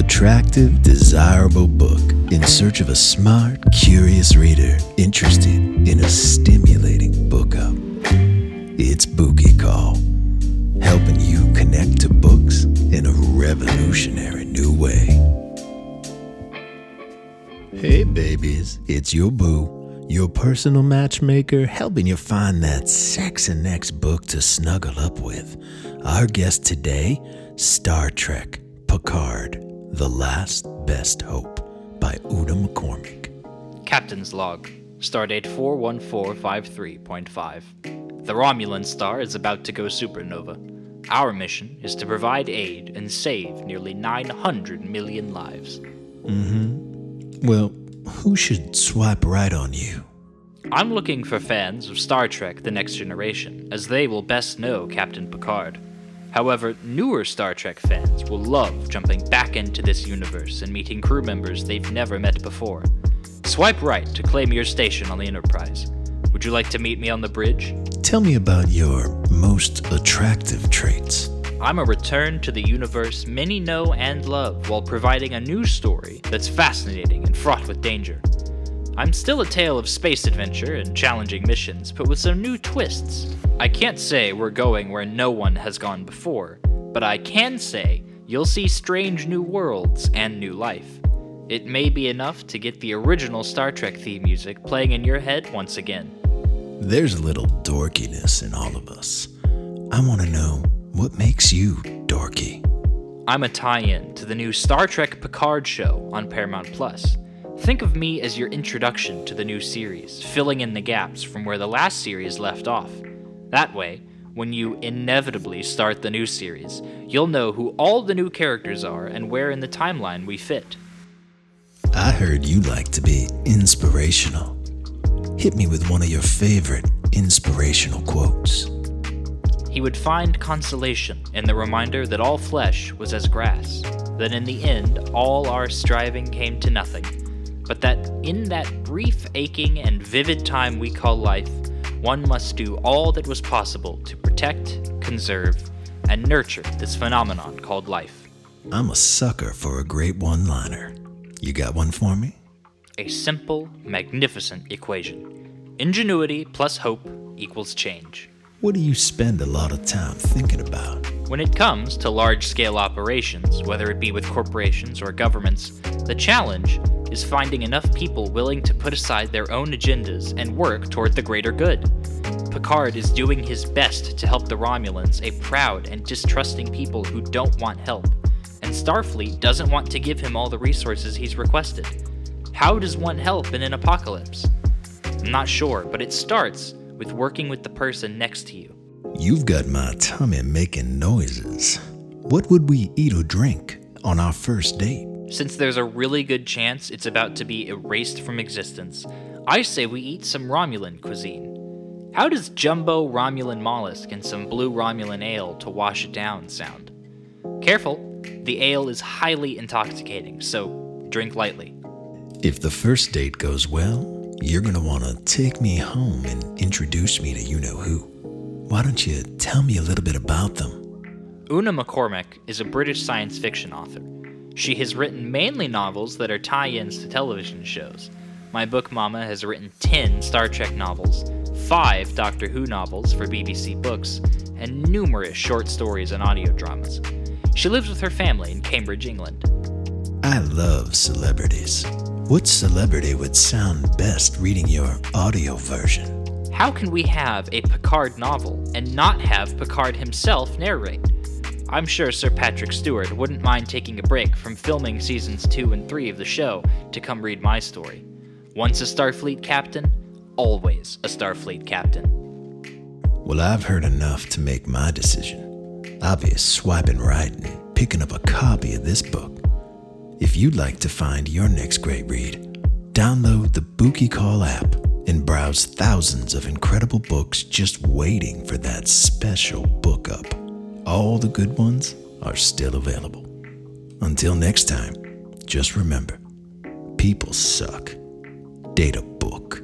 attractive, desirable book in search of a smart, curious reader interested in a stimulating book up. It's Bookie Call, helping you connect to books in a revolutionary new way. Hey, babies, it's your boo, your personal matchmaker, helping you find that sexy next book to snuggle up with. Our guest today, Star Trek Picard, The Last Best Hope by Una McCormack. Captain's Log, Stardate 41453.5. The Romulan star is about to go supernova. Our mission is to provide aid and save nearly 900 million lives. Mm hmm. Well, who should swipe right on you? I'm looking for fans of Star Trek The Next Generation, as they will best know Captain Picard. However, newer Star Trek fans will love jumping back into this universe and meeting crew members they've never met before. Swipe right to claim your station on the Enterprise. Would you like to meet me on the bridge? Tell me about your most attractive traits. I'm a return to the universe many know and love while providing a new story that's fascinating and fraught with danger. I'm still a tale of space adventure and challenging missions, but with some new twists. I can't say we're going where no one has gone before, but I can say you'll see strange new worlds and new life. It may be enough to get the original Star Trek theme music playing in your head once again. There's a little dorkiness in all of us. I want to know what makes you dorky. I'm a tie in to the new Star Trek Picard show on Paramount Plus. Think of me as your introduction to the new series, filling in the gaps from where the last series left off. That way, when you inevitably start the new series, you'll know who all the new characters are and where in the timeline we fit. I heard you like to be inspirational. Hit me with one of your favorite inspirational quotes. He would find consolation in the reminder that all flesh was as grass, that in the end all our striving came to nothing, but that in that brief, aching, and vivid time we call life, one must do all that was possible to protect, conserve, and nurture this phenomenon called life. I'm a sucker for a great one liner. You got one for me? A simple, magnificent equation. Ingenuity plus hope equals change. What do you spend a lot of time thinking about? When it comes to large scale operations, whether it be with corporations or governments, the challenge is finding enough people willing to put aside their own agendas and work toward the greater good. Picard is doing his best to help the Romulans, a proud and distrusting people who don't want help, and Starfleet doesn't want to give him all the resources he's requested. How does one help in an apocalypse? I'm not sure, but it starts with working with the person next to you. You've got my tummy making noises. What would we eat or drink on our first date? Since there's a really good chance it's about to be erased from existence, I say we eat some Romulan cuisine. How does jumbo Romulan mollusk and some blue Romulan ale to wash it down sound? Careful, the ale is highly intoxicating, so drink lightly. If the first date goes well, you're gonna wanna take me home and introduce me to you know who. Why don't you tell me a little bit about them? Una McCormack is a British science fiction author. She has written mainly novels that are tie ins to television shows. My book Mama has written 10 Star Trek novels, 5 Doctor Who novels for BBC Books, and numerous short stories and audio dramas. She lives with her family in Cambridge, England. I love celebrities. What celebrity would sound best reading your audio version? How can we have a Picard novel and not have Picard himself narrate? I'm sure Sir Patrick Stewart wouldn't mind taking a break from filming seasons 2 and 3 of the show to come read my story. Once a Starfleet captain, always a Starfleet captain. Well, I've heard enough to make my decision. I'll be swiping right and picking up a copy of this book. If you'd like to find your next great read, download the Bookie Call app and browse thousands of incredible books just waiting for that special book up. All the good ones are still available. Until next time, just remember people suck. Date a book.